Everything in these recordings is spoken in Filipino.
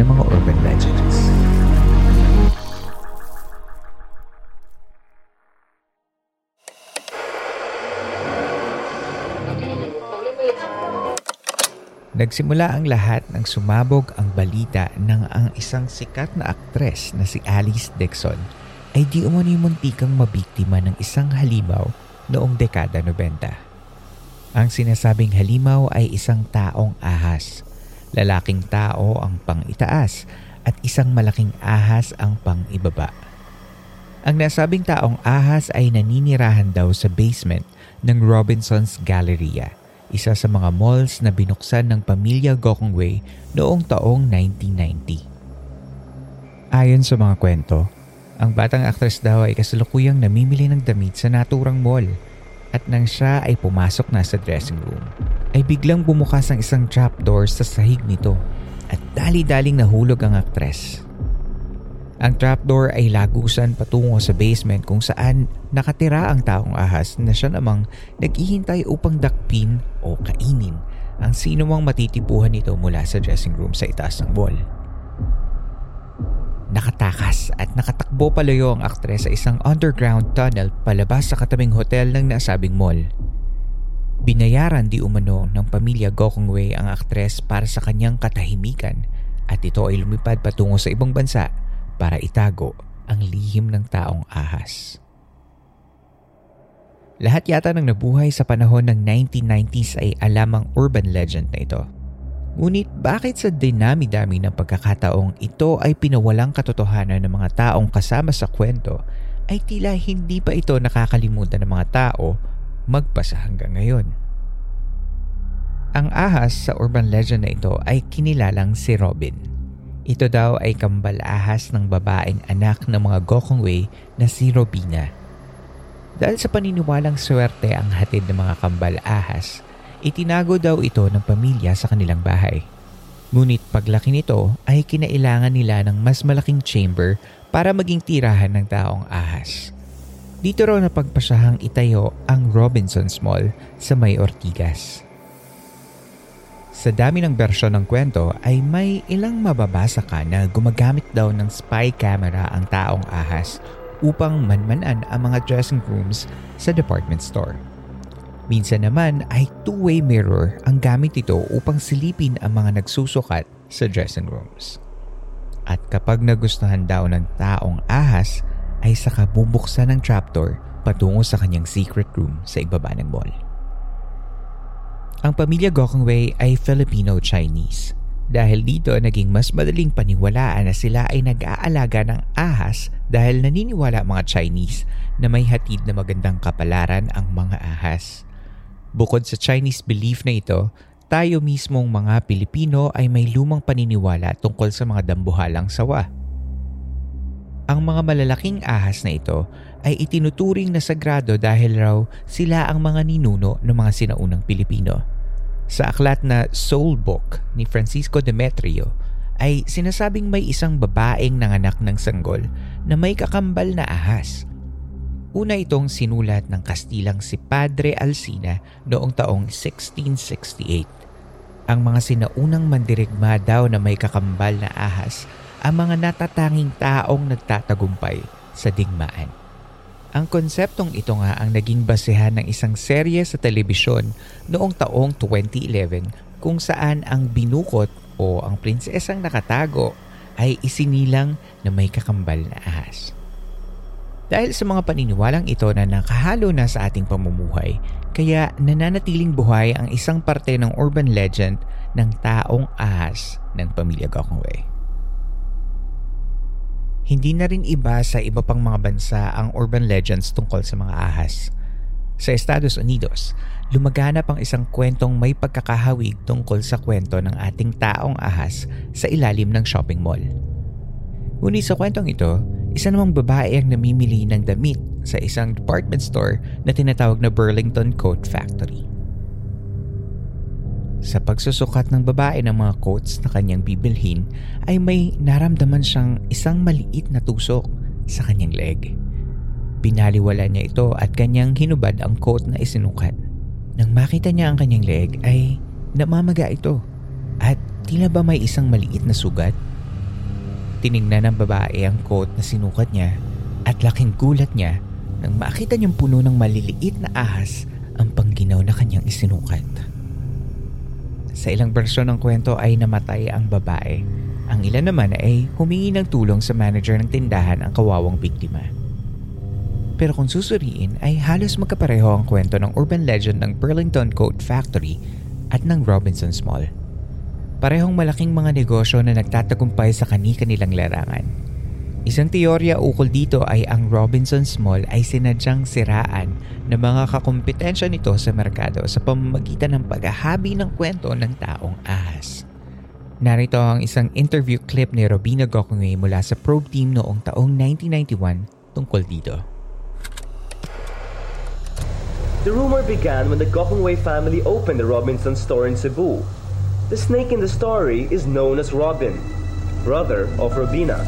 ng mga urban legends. Nagsimula ang lahat ng sumabog ang balita ng ang isang sikat na aktres na si Alice Dixon ay di umano'y muntikang mabiktima ng isang halimaw noong dekada 90. Ang sinasabing halimaw ay isang taong ahas lalaking tao ang pang-itaas at isang malaking ahas ang pang-ibaba. Ang nasabing taong ahas ay naninirahan daw sa basement ng Robinson's Galleria, isa sa mga malls na binuksan ng pamilya Gokongwei noong taong 1990. Ayon sa mga kwento, ang batang aktres daw ay kasalukuyang namimili ng damit sa naturang mall at nang siya ay pumasok na sa dressing room, ay biglang bumukas ang isang trapdoor sa sahig nito at dali-daling nahulog ang aktres. Ang trapdoor ay lagusan patungo sa basement kung saan nakatira ang taong ahas na siya namang naghihintay upang dakpin o kainin ang sino mang matitipuhan nito mula sa dressing room sa itaas ng wall. Nakatakas at nakatakbo palayo ang aktres sa isang underground tunnel palabas sa katabing hotel ng nasabing mall. Binayaran di umano ng pamilya Gokongwei ang aktres para sa kanyang katahimikan at ito ay lumipad patungo sa ibang bansa para itago ang lihim ng taong ahas. Lahat yata ng nabuhay sa panahon ng 1990s ay alamang urban legend na ito. Ngunit bakit sa dinami-dami ng pagkakataong ito ay pinawalang katotohanan ng mga taong kasama sa kwento ay tila hindi pa ito nakakalimutan ng mga tao magpasa hanggang ngayon. Ang ahas sa urban legend na ito ay kinilalang si Robin. Ito daw ay kambal ahas ng babaeng anak ng mga Gokongwei na si Robina. Dahil sa paniniwalang swerte ang hatid ng mga kambal ahas, Itinago daw ito ng pamilya sa kanilang bahay. Ngunit paglaki nito ay kinailangan nila ng mas malaking chamber para maging tirahan ng taong ahas. Dito raw napagpasyahang itayo ang Robinson's Mall sa May Ortigas. Sa dami ng bersyon ng kwento ay may ilang mababasa ka na gumagamit daw ng spy camera ang taong ahas upang manmanan ang mga dressing rooms sa department store. Minsan naman ay two-way mirror ang gamit ito upang silipin ang mga nagsusukat sa dressing rooms. At kapag nagustuhan daw ng taong ahas, ay saka bubuksan ng trapdoor patungo sa kanyang secret room sa ibaba ng mall. Ang pamilya Gokongwei ay Filipino-Chinese. Dahil dito naging mas madaling paniwalaan na sila ay nag-aalaga ng ahas dahil naniniwala mga Chinese na may hatid na magandang kapalaran ang mga ahas. Bukod sa Chinese belief na ito, tayo mismong mga Pilipino ay may lumang paniniwala tungkol sa mga dambuhalang sawa. Ang mga malalaking ahas na ito ay itinuturing na sagrado dahil raw sila ang mga ninuno ng mga sinaunang Pilipino. Sa aklat na Soul Book ni Francisco Demetrio ay sinasabing may isang babaeng nanganak ng sanggol na may kakambal na ahas. Una itong sinulat ng Kastilang si Padre Alsina noong taong 1668. Ang mga sinaunang mandirigma daw na may kakambal na ahas ang mga natatanging taong nagtatagumpay sa digmaan. Ang konseptong ito nga ang naging basehan ng isang serye sa telebisyon noong taong 2011 kung saan ang binukot o ang prinsesang nakatago ay isinilang na may kakambal na ahas. Dahil sa mga paniniwalang ito na nakahalo na sa ating pamumuhay, kaya nananatiling buhay ang isang parte ng urban legend ng taong ahas ng pamilya Gokongwei. Hindi na rin iba sa iba pang mga bansa ang urban legends tungkol sa mga ahas. Sa Estados Unidos, lumaganap ang isang kwentong may pagkakahawig tungkol sa kwento ng ating taong ahas sa ilalim ng shopping mall. Ngunit sa kwentong ito, isa namang babae ang namimili ng damit sa isang department store na tinatawag na Burlington Coat Factory. Sa pagsusukat ng babae ng mga coats na kanyang bibilhin ay may naramdaman siyang isang maliit na tusok sa kanyang leg. Pinaliwala niya ito at kanyang hinubad ang coat na isinukat. Nang makita niya ang kanyang leg ay namamaga ito at tila ba may isang maliit na sugat. Tiningnan ng babae ang coat na sinukat niya at laking gulat niya nang makita niyang puno ng maliliit na ahas ang pangginaw na kanyang isinukat. Sa ilang bersyon ng kwento ay namatay ang babae. Ang ilan naman ay humingi ng tulong sa manager ng tindahan ang kawawang biktima. Pero kung susuriin ay halos magkapareho ang kwento ng urban legend ng Burlington Coat Factory at ng Robinson's Mall. Parehong malaking mga negosyo na nagtatagumpay sa kani-kanilang larangan. Isang teorya ukol dito ay ang Robinson's Mall ay sinadyang siraan ng mga kakumpetensya nito sa merkado sa pamamagitan ng paghahabi ng kwento ng taong ahas. Narito ang isang interview clip ni Robina Gokongwei mula sa probe team noong taong 1991 tungkol dito. The rumor began when the Gokongwei family opened the Robinson store in Cebu. The snake in the story is known as Robin, brother of Robina.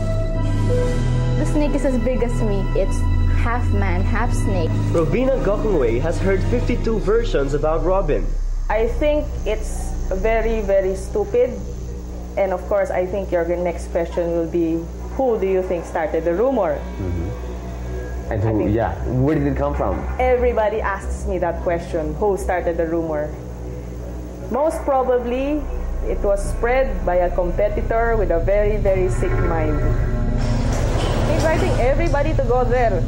The snake is as big as me. It's half man, half snake. Robina Gokongwei has heard 52 versions about Robin. I think it's very, very stupid. And of course, I think your next question will be who do you think started the rumor? Mm-hmm. And who, yeah, where did it come from? Everybody asks me that question who started the rumor? Most probably, it was spread by a competitor with a very, very sick mind. Inviting everybody to go there.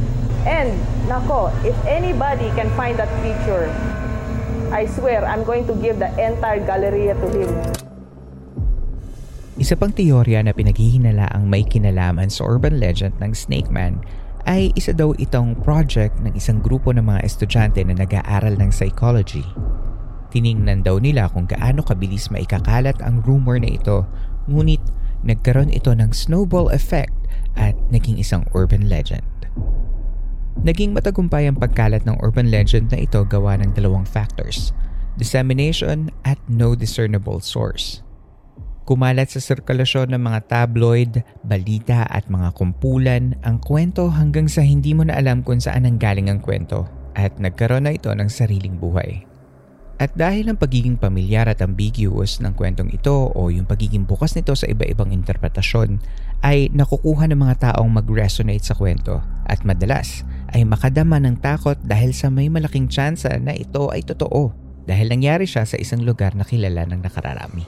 And, nako, if anybody can find that picture, I swear I'm going to give the entire galleria to him. Isa pang teorya na pinaghihinala ang may kinalaman sa urban legend ng Snake Man ay isa daw itong project ng isang grupo ng mga estudyante na nag-aaral ng psychology. Tiningnan daw nila kung gaano kabilis maikakalat ang rumor na ito, ngunit nagkaroon ito ng snowball effect at naging isang urban legend. Naging matagumpay ang pagkalat ng urban legend na ito gawa ng dalawang factors, dissemination at no discernible source. Kumalat sa sirkulasyon ng mga tabloid, balita at mga kumpulan ang kwento hanggang sa hindi mo na alam kung saan ang galing ang kwento at nagkaroon na ito ng sariling buhay. At dahil ang pagiging pamilyar at ambiguous ng kwentong ito o yung pagiging bukas nito sa iba-ibang interpretasyon ay nakukuha ng mga taong mag-resonate sa kwento at madalas ay makadama ng takot dahil sa may malaking tsansa na ito ay totoo dahil nangyari siya sa isang lugar na kilala ng nakararami.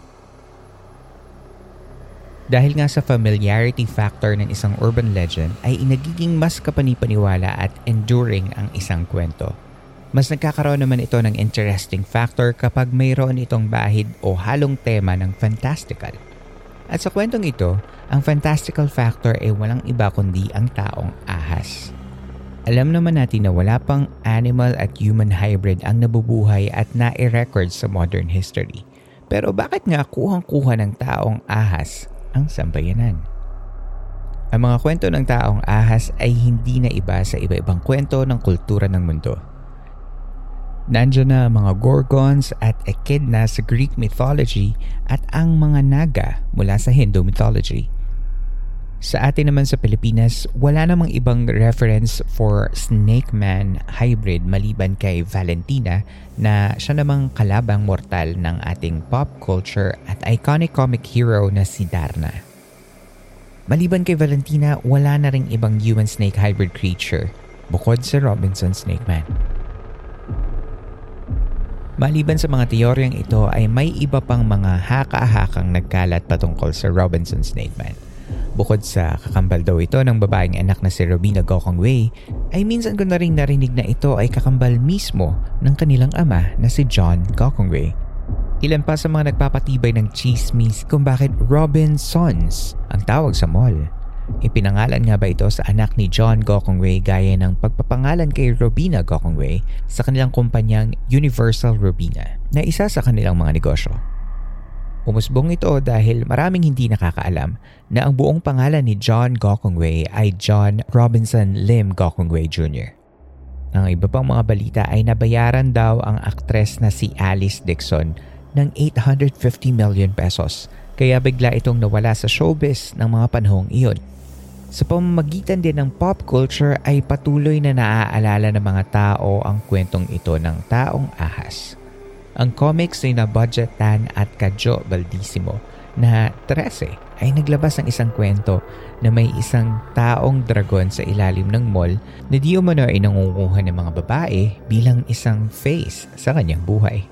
Dahil nga sa familiarity factor ng isang urban legend ay inagiging mas kapanipaniwala at enduring ang isang kwento. Mas nagkakaroon naman ito ng interesting factor kapag mayroon itong bahid o halong tema ng fantastical. At sa kwentong ito, ang fantastical factor ay walang iba kundi ang taong ahas. Alam naman natin na wala pang animal at human hybrid ang nabubuhay at na-record sa modern history. Pero bakit nga kuhang-kuha ng taong ahas ang sambayanan? Ang mga kwento ng taong ahas ay hindi na iba sa iba-ibang kwento ng kultura ng mundo. Nandiyan na mga Gorgons at Echidna sa Greek mythology at ang mga Naga mula sa Hindu mythology. Sa atin naman sa Pilipinas, wala namang ibang reference for Snake Man hybrid maliban kay Valentina na siya namang kalabang mortal ng ating pop culture at iconic comic hero na si Darna. Maliban kay Valentina, wala na ring ibang human snake hybrid creature bukod sa Robinson Snake Man. Maliban sa mga teoryang ito ay may iba pang mga haka-hakang nagkalat patungkol sa Robinson Snake Man. Bukod sa kakambal daw ito ng babaeng anak na si Robina Gokongwei, ay minsan ko na rin narinig na ito ay kakambal mismo ng kanilang ama na si John Gokongwei. Ilan pa sa mga nagpapatibay ng chismis kung bakit Robinsons ang tawag sa mall. Ipinangalan nga ba ito sa anak ni John Gokongwei gaya ng pagpapangalan kay Robina Gokongwei sa kanilang kumpanyang Universal Robina na isa sa kanilang mga negosyo. Umusbong ito dahil maraming hindi nakakaalam na ang buong pangalan ni John Gokongwei ay John Robinson Lim Gokongwei Jr. Ang iba pang mga balita ay nabayaran daw ang aktres na si Alice Dixon ng 850 million pesos kaya bigla itong nawala sa showbiz ng mga panahong iyon. Sa pamamagitan din ng pop culture ay patuloy na naaalala ng mga tao ang kwentong ito ng taong ahas. Ang comics ni na Budget Tan at Kadjo Baldissimo na 13 ay naglabas ng isang kwento na may isang taong dragon sa ilalim ng mall na di umano ay nangunguha ng mga babae bilang isang face sa kanyang buhay.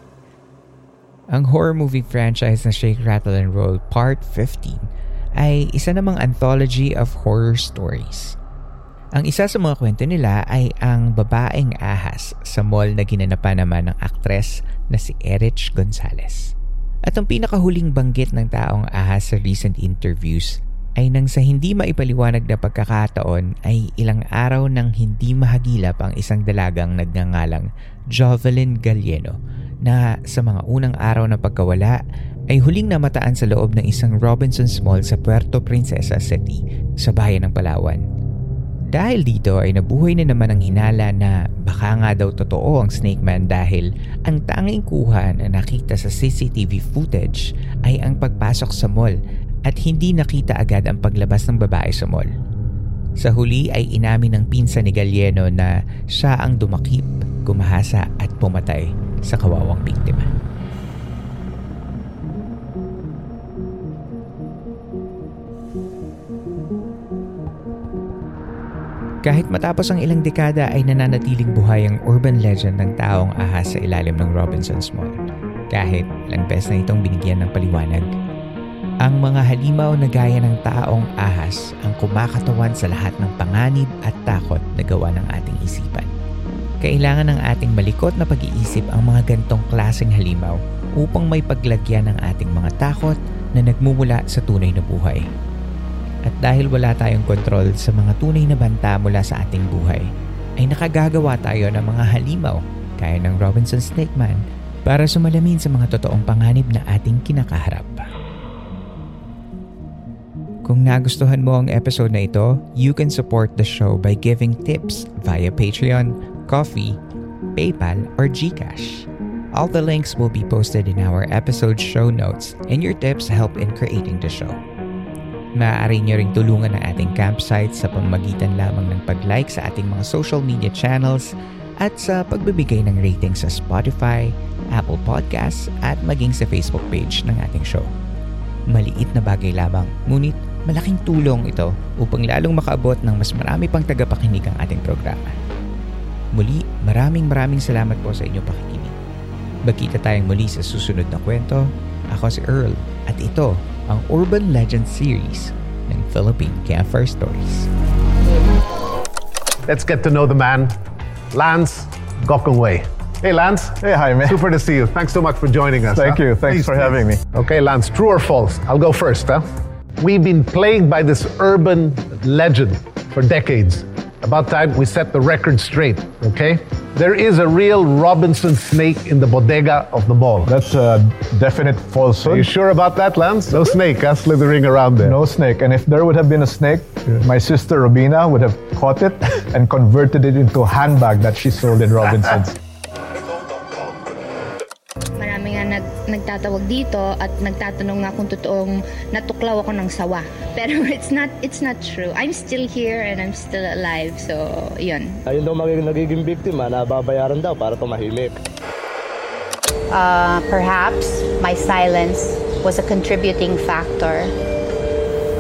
Ang horror movie franchise na Shake, Rattle, and Roll Part 15 ay isa namang anthology of horror stories. Ang isa sa mga kwento nila ay ang babaeng ahas sa mall na ginanapan naman ng aktres na si Erich Gonzalez. At ang pinakahuling banggit ng taong ahas sa recent interviews ay nang sa hindi maipaliwanag na pagkakataon ay ilang araw nang hindi mahagilap ang isang dalagang nagngangalang Jovelyn Galieno na sa mga unang araw na pagkawala ay huling namataan sa loob ng isang Robinson's Mall sa Puerto Princesa City sa bayan ng Palawan. Dahil dito ay nabuhay na naman ang hinala na baka nga daw totoo ang Snake Man dahil ang tanging kuha na nakita sa CCTV footage ay ang pagpasok sa mall at hindi nakita agad ang paglabas ng babae sa mall. Sa huli ay inamin ng pinsa ni Galieno na siya ang dumakip, gumahasa at pumatay sa kawawang biktima. Kahit matapos ang ilang dekada ay nananatiling buhay ang urban legend ng taong ahas sa ilalim ng Robinson's Mall. Kahit ilang beses na itong binigyan ng paliwanag. Ang mga halimaw na gaya ng taong ahas ang kumakatawan sa lahat ng panganib at takot na gawa ng ating isipan. Kailangan ng ating malikot na pag-iisip ang mga gantong klaseng halimaw upang may paglagyan ng ating mga takot na nagmumula sa tunay na buhay. At dahil wala tayong kontrol sa mga tunay na banta mula sa ating buhay, ay nakagagawa tayo ng mga halimaw kaya ng Robinson Snake Man para sumalamin sa mga totoong panganib na ating kinakaharap. Kung nagustuhan mo ang episode na ito, you can support the show by giving tips via Patreon, Coffee, PayPal, or GCash. All the links will be posted in our episode show notes and your tips help in creating the show. Maaari nyo ring tulungan ang ating campsite sa pamamagitan lamang ng pag-like sa ating mga social media channels at sa pagbibigay ng rating sa Spotify, Apple Podcasts at maging sa Facebook page ng ating show. Maliit na bagay lamang, ngunit malaking tulong ito upang lalong makaabot ng mas marami pang tagapakinig ang ating programa. Muli, maraming maraming salamat po sa inyong pakikinig. Magkita tayong muli sa susunod na kwento. Ako si Earl at ito ang Urban Legend Series ng Philippine Campfire Stories. Let's get to know the man, Lance Gokongwei. Hey, Lance. Hey, hi, man. Super to see you. Thanks so much for joining us. Thank huh? you. Thanks Please, for please. having me. Okay, Lance, true or false? I'll go first. Huh? We've been plagued by this urban legend for decades. About time we set the record straight, okay? There is a real Robinson snake in the bodega of the mall. That's a definite falsehood. Are you sure about that, Lance? No snake, huh, slithering around there. No snake. And if there would have been a snake, my sister Robina would have caught it and converted it into a handbag that she sold in Robinson's. Nagtatawag dito at nagtatanong nga kung totoong natuklaw ako ng sawa. Pero it's not it's not true. I'm still here and I'm still alive. So, yun. Ayun daw magiging nagiging biktima na babayaran daw para tumahimik. Uh, perhaps my silence was a contributing factor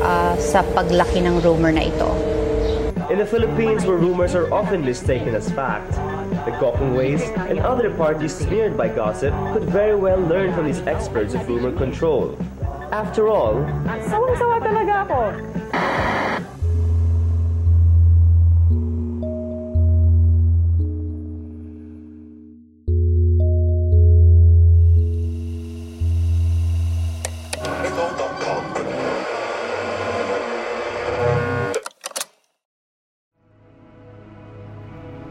uh, sa paglaki ng rumor na ito. In the Philippines, where rumors are often mistaken as fact, the Gokongways and other parties smeared by gossip could very well learn from these experts of rumor control. After all, ako.